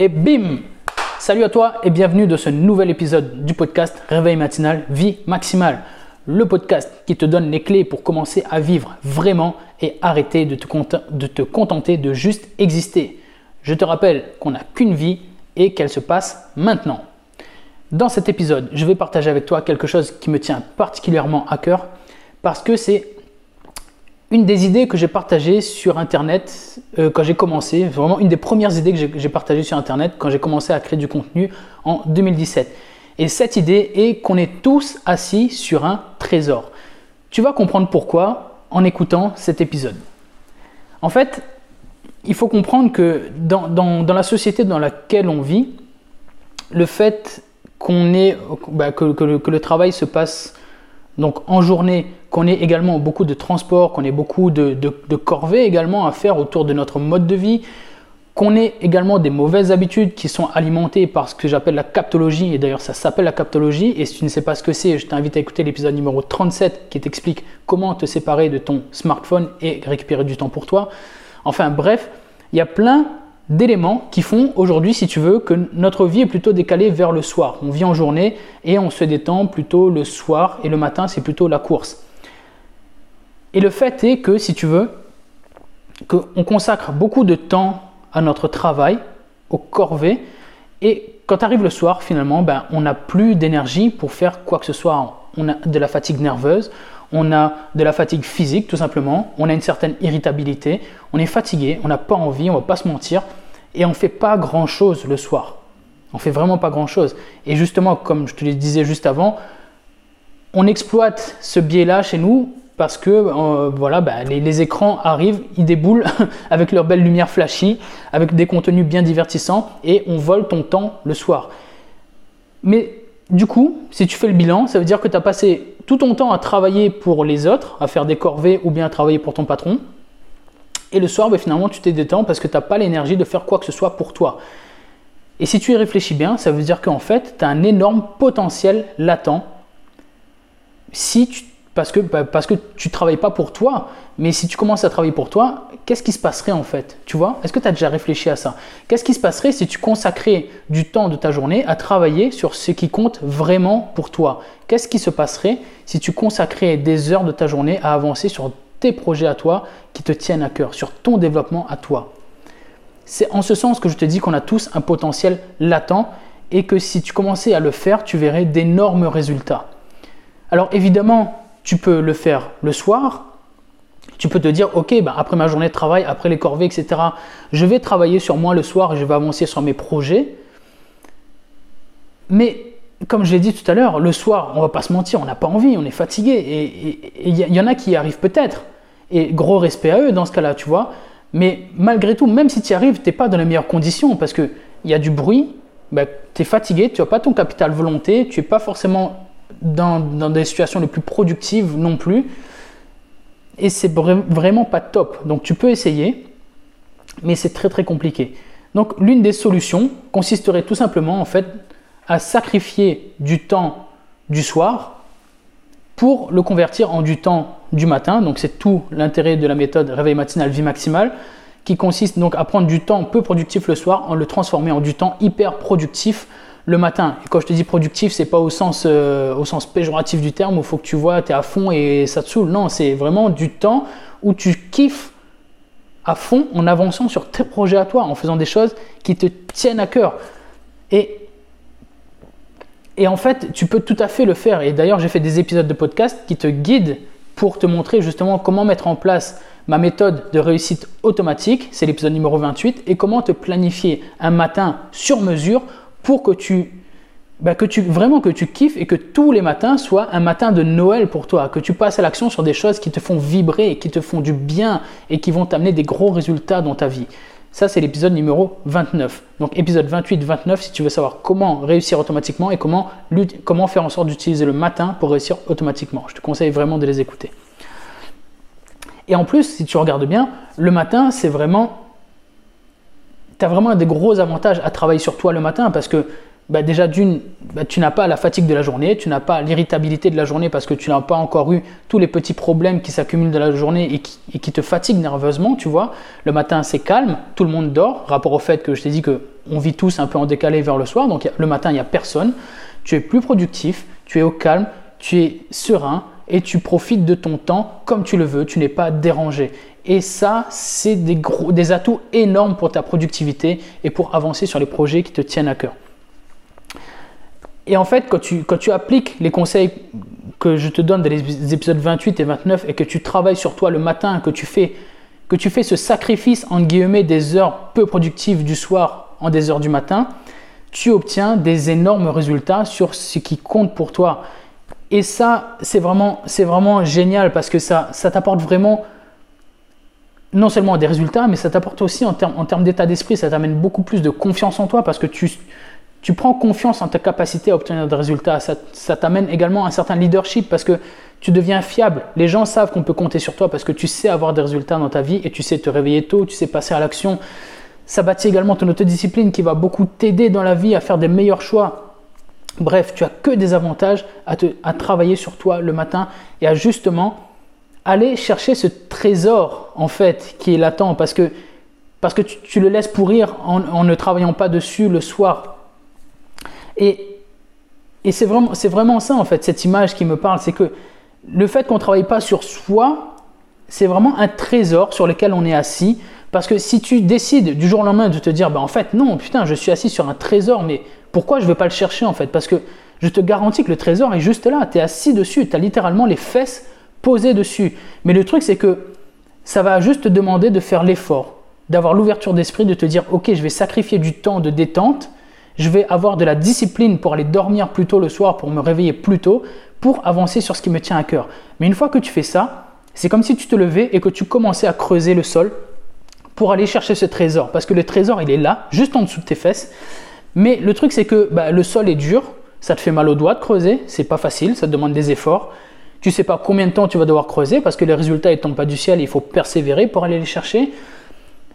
Et bim Salut à toi et bienvenue dans ce nouvel épisode du podcast Réveil matinal, vie maximale. Le podcast qui te donne les clés pour commencer à vivre vraiment et arrêter de te, de te contenter de juste exister. Je te rappelle qu'on n'a qu'une vie et qu'elle se passe maintenant. Dans cet épisode, je vais partager avec toi quelque chose qui me tient particulièrement à cœur parce que c'est une des idées que j'ai partagées sur Internet euh, quand j'ai commencé, vraiment une des premières idées que j'ai partagées sur Internet quand j'ai commencé à créer du contenu en 2017. Et cette idée est qu'on est tous assis sur un trésor. Tu vas comprendre pourquoi en écoutant cet épisode. En fait, il faut comprendre que dans, la société dans laquelle on vit, le fait bah, que, que, le travail se passe donc en journée, qu'on ait également beaucoup de transport, qu'on ait beaucoup de, corvées également à faire autour de notre mode de vie, qu'on ait également des mauvaises habitudes qui sont alimentées par ce que j'appelle la captologie, et d'ailleurs ça s'appelle la captologie, et si tu ne sais pas ce que c'est, je t'invite à écouter l'épisode numéro 37 qui t'explique comment te séparer de ton smartphone et récupérer du temps pour toi. Enfin bref, il y a plein d'éléments qui font aujourd'hui, si tu veux, que notre vie est plutôt décalée vers le soir. On vit en journée et on se détend plutôt le soir et le matin, c'est plutôt la course. Et le fait est que, si tu veux, qu'on consacre beaucoup de temps à notre travail, au corvée, et quand arrive le soir, finalement, ben, on n'a plus d'énergie pour faire quoi que ce soit. On a de la fatigue nerveuse, on a de la fatigue physique tout simplement, on a une certaine irritabilité, on est fatigué, on n'a pas envie, on va pas se mentir, et on fait pas grand chose le soir. On fait vraiment pas grand chose. Et justement, comme je te le disais juste avant, on exploite ce biais-là chez nous parce que euh, voilà, bah, les, écrans arrivent, ils déboulent avec leur belle lumière flashy, avec des contenus bien divertissants, et on vole ton temps le soir. Mais du coup, si tu fais le bilan, ça veut dire que tu as passé tout ton temps à travailler pour les autres, à faire des corvées ou bien à travailler pour ton patron. Et le soir, ben, finalement, tu t'es détends parce que tu n'as pas l'énergie de faire quoi que ce soit pour toi. Et si tu y réfléchis bien, ça veut dire qu'en fait, tu as un énorme potentiel latent si tu parce que, bah, parce que tu ne travailles pas pour toi. Mais si tu commences à travailler pour toi, qu'est-ce qui se passerait en fait Tu vois? Est-ce que tu as déjà réfléchi à ça? Qu'est-ce qui se passerait si tu consacrais du temps de ta journée à travailler sur ce qui compte vraiment pour toi? Qu'est-ce qui se passerait si tu consacrais des heures de ta journée à avancer sur tes projets à toi qui te tiennent à cœur, sur ton développement à toi? C'est en ce sens que je te dis qu'on a tous un potentiel latent et que si tu commençais à le faire, tu verrais d'énormes résultats. Alors évidemment, tu peux le faire le soir. Tu peux te dire, ok, ben après ma journée de travail, après les corvées, etc., je vais travailler sur moi le soir et je vais avancer sur mes projets. Mais comme je l'ai dit tout à l'heure, le soir, on va pas se mentir, on n'a pas envie, on est fatigué. Et il y, en a qui y arrivent peut-être. Et gros respect à eux dans ce cas-là, tu vois. Mais malgré tout, même si tu y arrives, tu n'es pas dans les meilleures conditions parce qu'il y a du bruit, ben, tu es fatigué, tu n'as pas ton capital volonté, tu n'es pas forcément dans, des situations les plus productives non plus. Et c'est vraiment pas top. Donc tu peux essayer, mais c'est très très compliqué. Donc l'une des solutions consisterait tout simplement en fait à sacrifier du temps du soir pour le convertir en du temps du matin. Donc c'est tout l'intérêt de la méthode réveil matinal vie maximale qui consiste donc à prendre du temps peu productif le soir en le transformer en du temps hyper productif le matin. Et quand je te dis productif, c'est pas au sens, euh, au sens péjoratif du terme où il faut que tu vois, tu es à fond et ça te saoule. Non, c'est vraiment du temps où tu kiffes à fond en avançant sur tes projets à toi, en faisant des choses qui te tiennent à cœur. Et, et en fait, tu peux tout à fait le faire. Et d'ailleurs, j'ai fait des épisodes de podcast qui te guident pour te montrer justement comment mettre en place ma méthode de réussite automatique, c'est l'épisode numéro 28, et comment te planifier un matin sur mesure pour que tu, bah, que tu vraiment que tu kiffes et que tous les matins soient un matin de Noël pour toi, que tu passes à l'action sur des choses qui te font vibrer, qui te font du bien et qui vont t'amener des gros résultats dans ta vie. Ça, c'est l'épisode numéro 29. Donc épisode 28-29 si tu veux savoir comment réussir automatiquement et comment, comment faire en sorte d'utiliser le matin pour réussir automatiquement. Je te conseille vraiment de les écouter. Et en plus, si tu regardes bien, le matin, c'est vraiment tu as vraiment des gros avantages à travailler sur toi le matin parce que bah, déjà d'une, bah, tu n'as pas la fatigue de la journée, tu n'as pas l'irritabilité de la journée parce que tu n'as pas encore eu tous les petits problèmes qui s'accumulent de la journée et qui, te fatiguent nerveusement, tu vois. Le matin, c'est calme, tout le monde dort, rapport au fait que je t'ai dit que on vit tous un peu en décalé vers le soir, donc le matin, il n'y a personne. Tu es plus productif, tu es au calme, tu es serein et tu profites de ton temps comme tu le veux, tu n'es pas dérangé. Et ça, c'est des, gros, des atouts énormes pour ta productivité et pour avancer sur les projets qui te tiennent à cœur. Et en fait, quand tu, quand tu appliques les conseils que je te donne dans les épisodes 28 et 29 et que tu travailles sur toi le matin, que tu fais, que tu fais ce sacrifice en guillemets des heures peu productives du soir en des heures du matin, tu obtiens des énormes résultats sur ce qui compte pour toi. Et ça, c'est vraiment, c'est vraiment génial parce que ça, ça t'apporte vraiment non seulement des résultats, mais ça t'apporte aussi en termes, en termes d'état d'esprit, ça t'amène beaucoup plus de confiance en toi parce que tu, tu prends confiance en ta capacité à obtenir des résultats. Ça, ça t'amène également un certain leadership parce que tu deviens fiable. Les gens savent qu'on peut compter sur toi parce que tu sais avoir des résultats dans ta vie et tu sais te réveiller tôt, tu sais passer à l'action. Ça bâtit également ton autodiscipline qui va beaucoup t'aider dans la vie à faire des meilleurs choix. Bref, tu as que des avantages à, te, à travailler sur toi le matin et à justement aller chercher ce trésor en fait qui est latent parce que, parce que tu, le laisses pourrir en, ne travaillant pas dessus le soir. Et, et c'est vraiment, vraiment ça en fait, cette image qui me parle, c'est que le fait qu'on ne travaille pas sur soi, c'est vraiment un trésor sur lequel on est assis. Parce que si tu décides du jour au lendemain de te dire, bah en fait, non, putain, je suis assis sur un trésor, mais pourquoi je ne vais pas le chercher en fait? Parce que je te garantis que le trésor est juste là, tu es assis dessus, tu as littéralement les fesses posées dessus. Mais le truc, c'est que ça va juste te demander de faire l'effort, d'avoir l'ouverture d'esprit, de te dire, ok, je vais sacrifier du temps de détente, je vais avoir de la discipline pour aller dormir plus tôt le soir, pour me réveiller plus tôt, pour avancer sur ce qui me tient à cœur. Mais une fois que tu fais ça, c'est comme si tu te levais et que tu commençais à creuser le sol pour aller chercher ce trésor. Parce que le trésor, il est là, juste en dessous de tes fesses. Mais le truc, c'est que bah, le sol est dur, ça te fait mal aux doigts de creuser, c'est pas facile, ça demande des efforts. Tu sais pas combien de temps tu vas devoir creuser parce que les résultats ne tombent pas du ciel, il faut persévérer pour aller les chercher.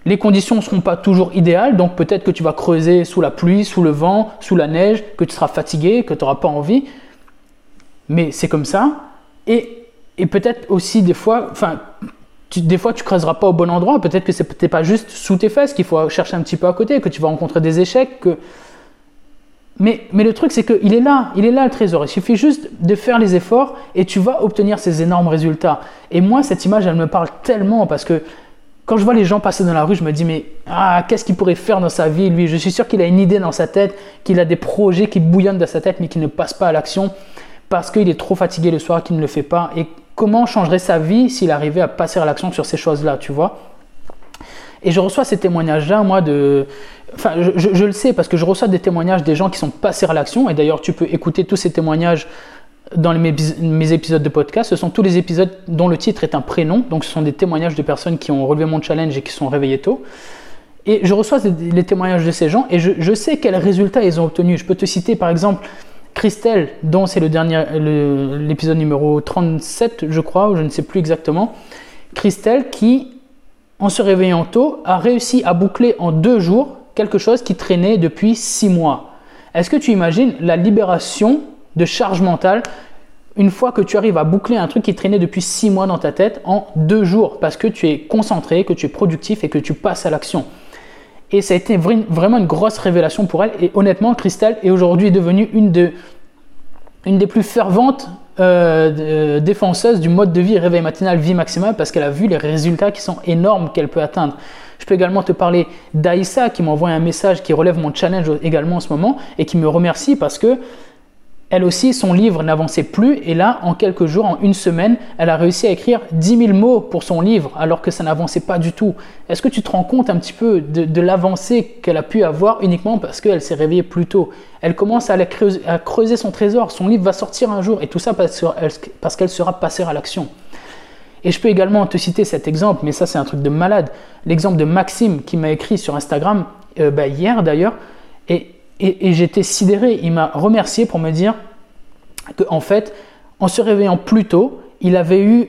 Les conditions ne seront pas toujours idéales, donc peut-être que tu vas creuser sous la pluie, sous le vent, sous la neige, que tu seras fatigué, que tu n'auras pas envie mais c'est comme ça. Et, et peut-être aussi des fois, enfin, tu, des fois tu creuseras pas au bon endroit. Peut-être que c'est pas juste sous tes fesses qu'il faut chercher un petit peu à côté, que tu vas rencontrer des échecs. Mais le truc, c'est qu'il est là, il est là le trésor. Il suffit juste de faire les efforts et tu vas obtenir ces énormes résultats. Et moi, cette image, elle me parle tellement parce que quand je vois les gens passer dans la rue, je me dis mais ah, qu'est-ce qu'il pourrait faire dans sa vie lui? Je suis sûr qu'il a une idée dans sa tête, qu'il a des projets qui bouillonnent dans sa tête mais qui ne passent pas à l'action parce qu'il est trop fatigué le soir qu'il ne le fait pas et comment changerait sa vie s'il arrivait à passer à l'action sur ces choses-là, tu vois? Et je reçois ces témoignages-là, moi, de... Enfin, je, le sais parce que je reçois des témoignages des gens qui sont passés à l'action et d'ailleurs, tu peux écouter tous ces témoignages dans mes, épisodes de podcast. Ce sont tous les épisodes dont le titre est un prénom, donc ce sont des témoignages de personnes qui ont relevé mon challenge et qui sont réveillées tôt. Et je reçois les témoignages de ces gens et je sais quels résultats ils ont obtenus. Je peux te citer par exemple Christelle, dont c'est le dernier, l'épisode numéro 37, je crois, ou je ne sais plus exactement. Christelle qui, en se réveillant tôt, a réussi à boucler en deux jours quelque chose qui traînait depuis six mois. Est-ce que tu imagines la libération de charge mentale une fois que tu arrives à boucler un truc qui traînait depuis six mois dans ta tête en deux jours? Parce que tu es concentré, que tu es productif et que tu passes à l'action. Et ça a été vraiment une grosse révélation pour elle. Et honnêtement, Christelle est aujourd'hui devenue une, de, une des plus ferventes euh, défenseuses du mode de vie réveil matinal vie maximale parce qu'elle a vu les résultats qui sont énormes qu'elle peut atteindre. Je peux également te parler d'Aïssa qui m'envoie un message qui relève mon challenge également en ce moment et qui me remercie parce que elle aussi, son livre n'avançait plus et là, en quelques jours, en une semaine, elle a réussi à écrire 10 000 mots pour son livre alors que ça n'avançait pas du tout. Est-ce que tu te rends compte un petit peu de, l'avancée qu'elle a pu avoir uniquement parce qu'elle s'est réveillée plus tôt? Elle commence à, creuser, son trésor, son livre va sortir un jour et tout ça parce qu'elle sera passée à l'action. Et je peux également te citer cet exemple, mais ça c'est un truc de malade, l'exemple de Maxime qui m'a écrit sur Instagram euh, bah, hier d'ailleurs, et j'étais sidéré. Il m'a remercié pour me dire qu'en en fait, en se réveillant plus tôt, il avait eu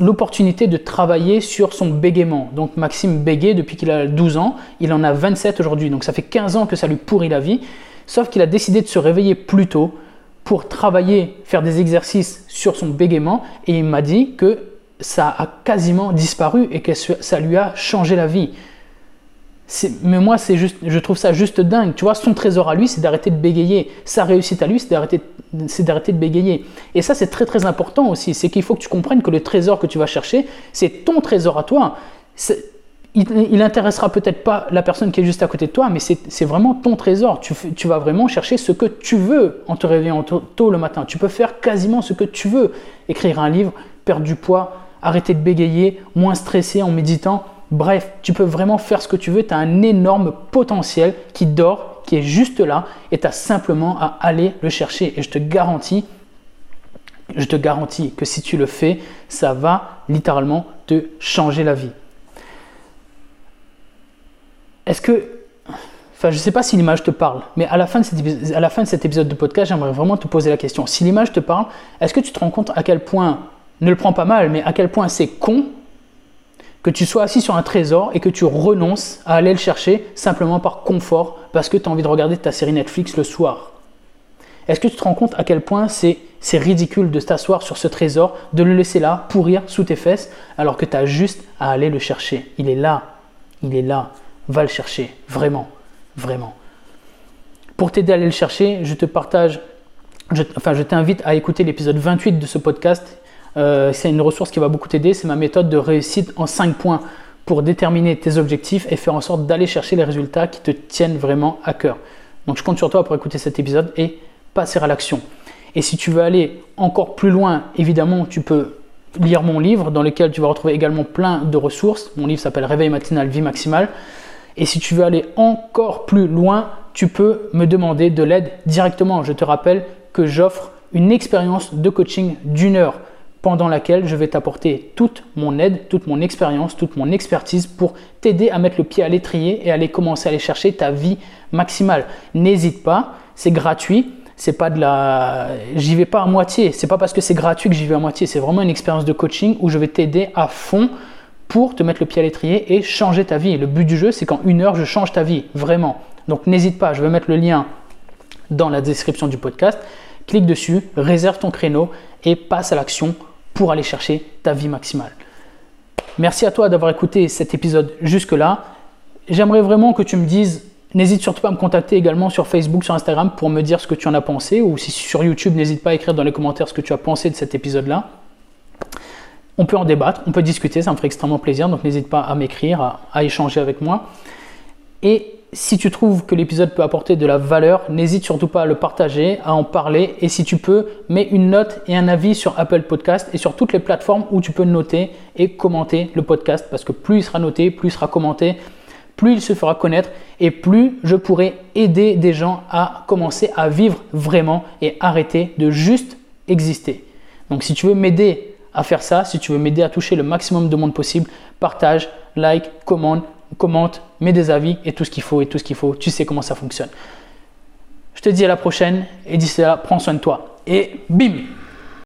l'opportunité de travailler sur son bégaiement. Donc Maxime bégait depuis qu'il a 12 ans, il en a 27 aujourd'hui, donc ça fait 15 ans que ça lui pourrit la vie, sauf qu'il a décidé de se réveiller plus tôt pour travailler, faire des exercices sur son bégaiement, et il m'a dit que ça a quasiment disparu et que ça lui a changé la vie mais moi, c'est juste, je trouve ça juste dingue. Tu vois, son trésor à lui, c'est d'arrêter de bégayer. Sa réussite à lui, c'est d'arrêter, de bégayer. Et ça, c'est très très important aussi. C'est qu'il faut que tu comprennes que le trésor que tu vas chercher, c'est ton trésor à toi. Il n'intéressera peut-être pas la personne qui est juste à côté de toi, mais c'est vraiment ton trésor. Tu, tu, vas vraiment chercher ce que tu veux en te réveillant tôt, tôt le matin. Tu peux faire quasiment ce que tu veux. Écrire un livre, perdre du poids, arrêter de bégayer, moins stresser en méditant Bref, tu peux vraiment faire ce que tu veux, tu as un énorme potentiel qui dort, qui est juste là, et tu as simplement à aller le chercher. Et je te garantis, je te garantis que si tu le fais, ça va littéralement te changer la vie. Est-ce que, enfin je ne sais pas si l'image te parle, mais à la, fin de cet à la fin de cet épisode de podcast, j'aimerais vraiment te poser la question. Si l'image te parle, est-ce que tu te rends compte à quel point, ne le prends pas mal, mais à quel point c'est con que tu sois assis sur un trésor et que tu renonces à aller le chercher simplement par confort parce que tu as envie de regarder ta série Netflix le soir. Est-ce que tu te rends compte à quel point c'est, ridicule de t'asseoir sur ce trésor, de le laisser là, pourrir sous tes fesses, alors que tu as juste à aller le chercher? Il est là, il est là, va le chercher, vraiment, vraiment. Pour t'aider à aller le chercher, je te partage, enfin je t'invite à écouter l'épisode 28 de ce podcast euh, c'est une ressource qui va beaucoup t'aider. C'est ma méthode de réussite en 5 points pour déterminer tes objectifs et faire en sorte d'aller chercher les résultats qui te tiennent vraiment à cœur. Donc je compte sur toi pour écouter cet épisode et passer à l'action. Et si tu veux aller encore plus loin, évidemment, tu peux lire mon livre dans lequel tu vas retrouver également plein de ressources. Mon livre s'appelle Réveil matinal, vie maximale. Et si tu veux aller encore plus loin, tu peux me demander de l'aide directement. Je te rappelle que j'offre une expérience de coaching d'une heure pendant laquelle je vais t'apporter toute mon aide, toute mon expérience, toute mon expertise pour t'aider à mettre le pied à l'étrier et aller commencer à aller chercher ta vie maximale. N'hésite pas, c'est gratuit. C'est pas de la, j'y vais pas à moitié. C'est pas parce que c'est gratuit que j'y vais à moitié. C'est vraiment une expérience de coaching où je vais t'aider à fond pour te mettre le pied à l'étrier et changer ta vie. Le but du jeu, c'est qu'en une heure, je change ta vie, vraiment. Donc n'hésite pas, je vais mettre le lien dans la description du podcast. Clique dessus, réserve ton créneau et passe à l'action pour aller chercher ta vie maximale. Merci à toi d'avoir écouté cet épisode jusque-là. J'aimerais vraiment que tu me dises, n'hésite surtout pas à me contacter également sur Facebook, sur Instagram pour me dire ce que tu en as pensé, ou si sur YouTube, n'hésite pas à écrire dans les commentaires ce que tu as pensé de cet épisode-là. On peut en débattre, on peut discuter, ça me ferait extrêmement plaisir, donc n'hésite pas à m'écrire, à, échanger avec moi. Et si tu trouves que l'épisode peut apporter de la valeur, n'hésite surtout pas à le partager, à en parler. Et si tu peux, mets une note et un avis sur Apple Podcast et sur toutes les plateformes où tu peux noter et commenter le podcast. Parce que plus il sera noté, plus il sera commenté, plus il se fera connaître et plus je pourrai aider des gens à commencer à vivre vraiment et arrêter de juste exister. Donc si tu veux m'aider à faire ça, si tu veux m'aider à toucher le maximum de monde possible, partage, like, commande commente, mets des avis et tout ce qu'il faut et tout ce qu'il faut. Tu sais comment ça fonctionne. Je te dis à la prochaine et d'ici là, prends soin de toi. Et bim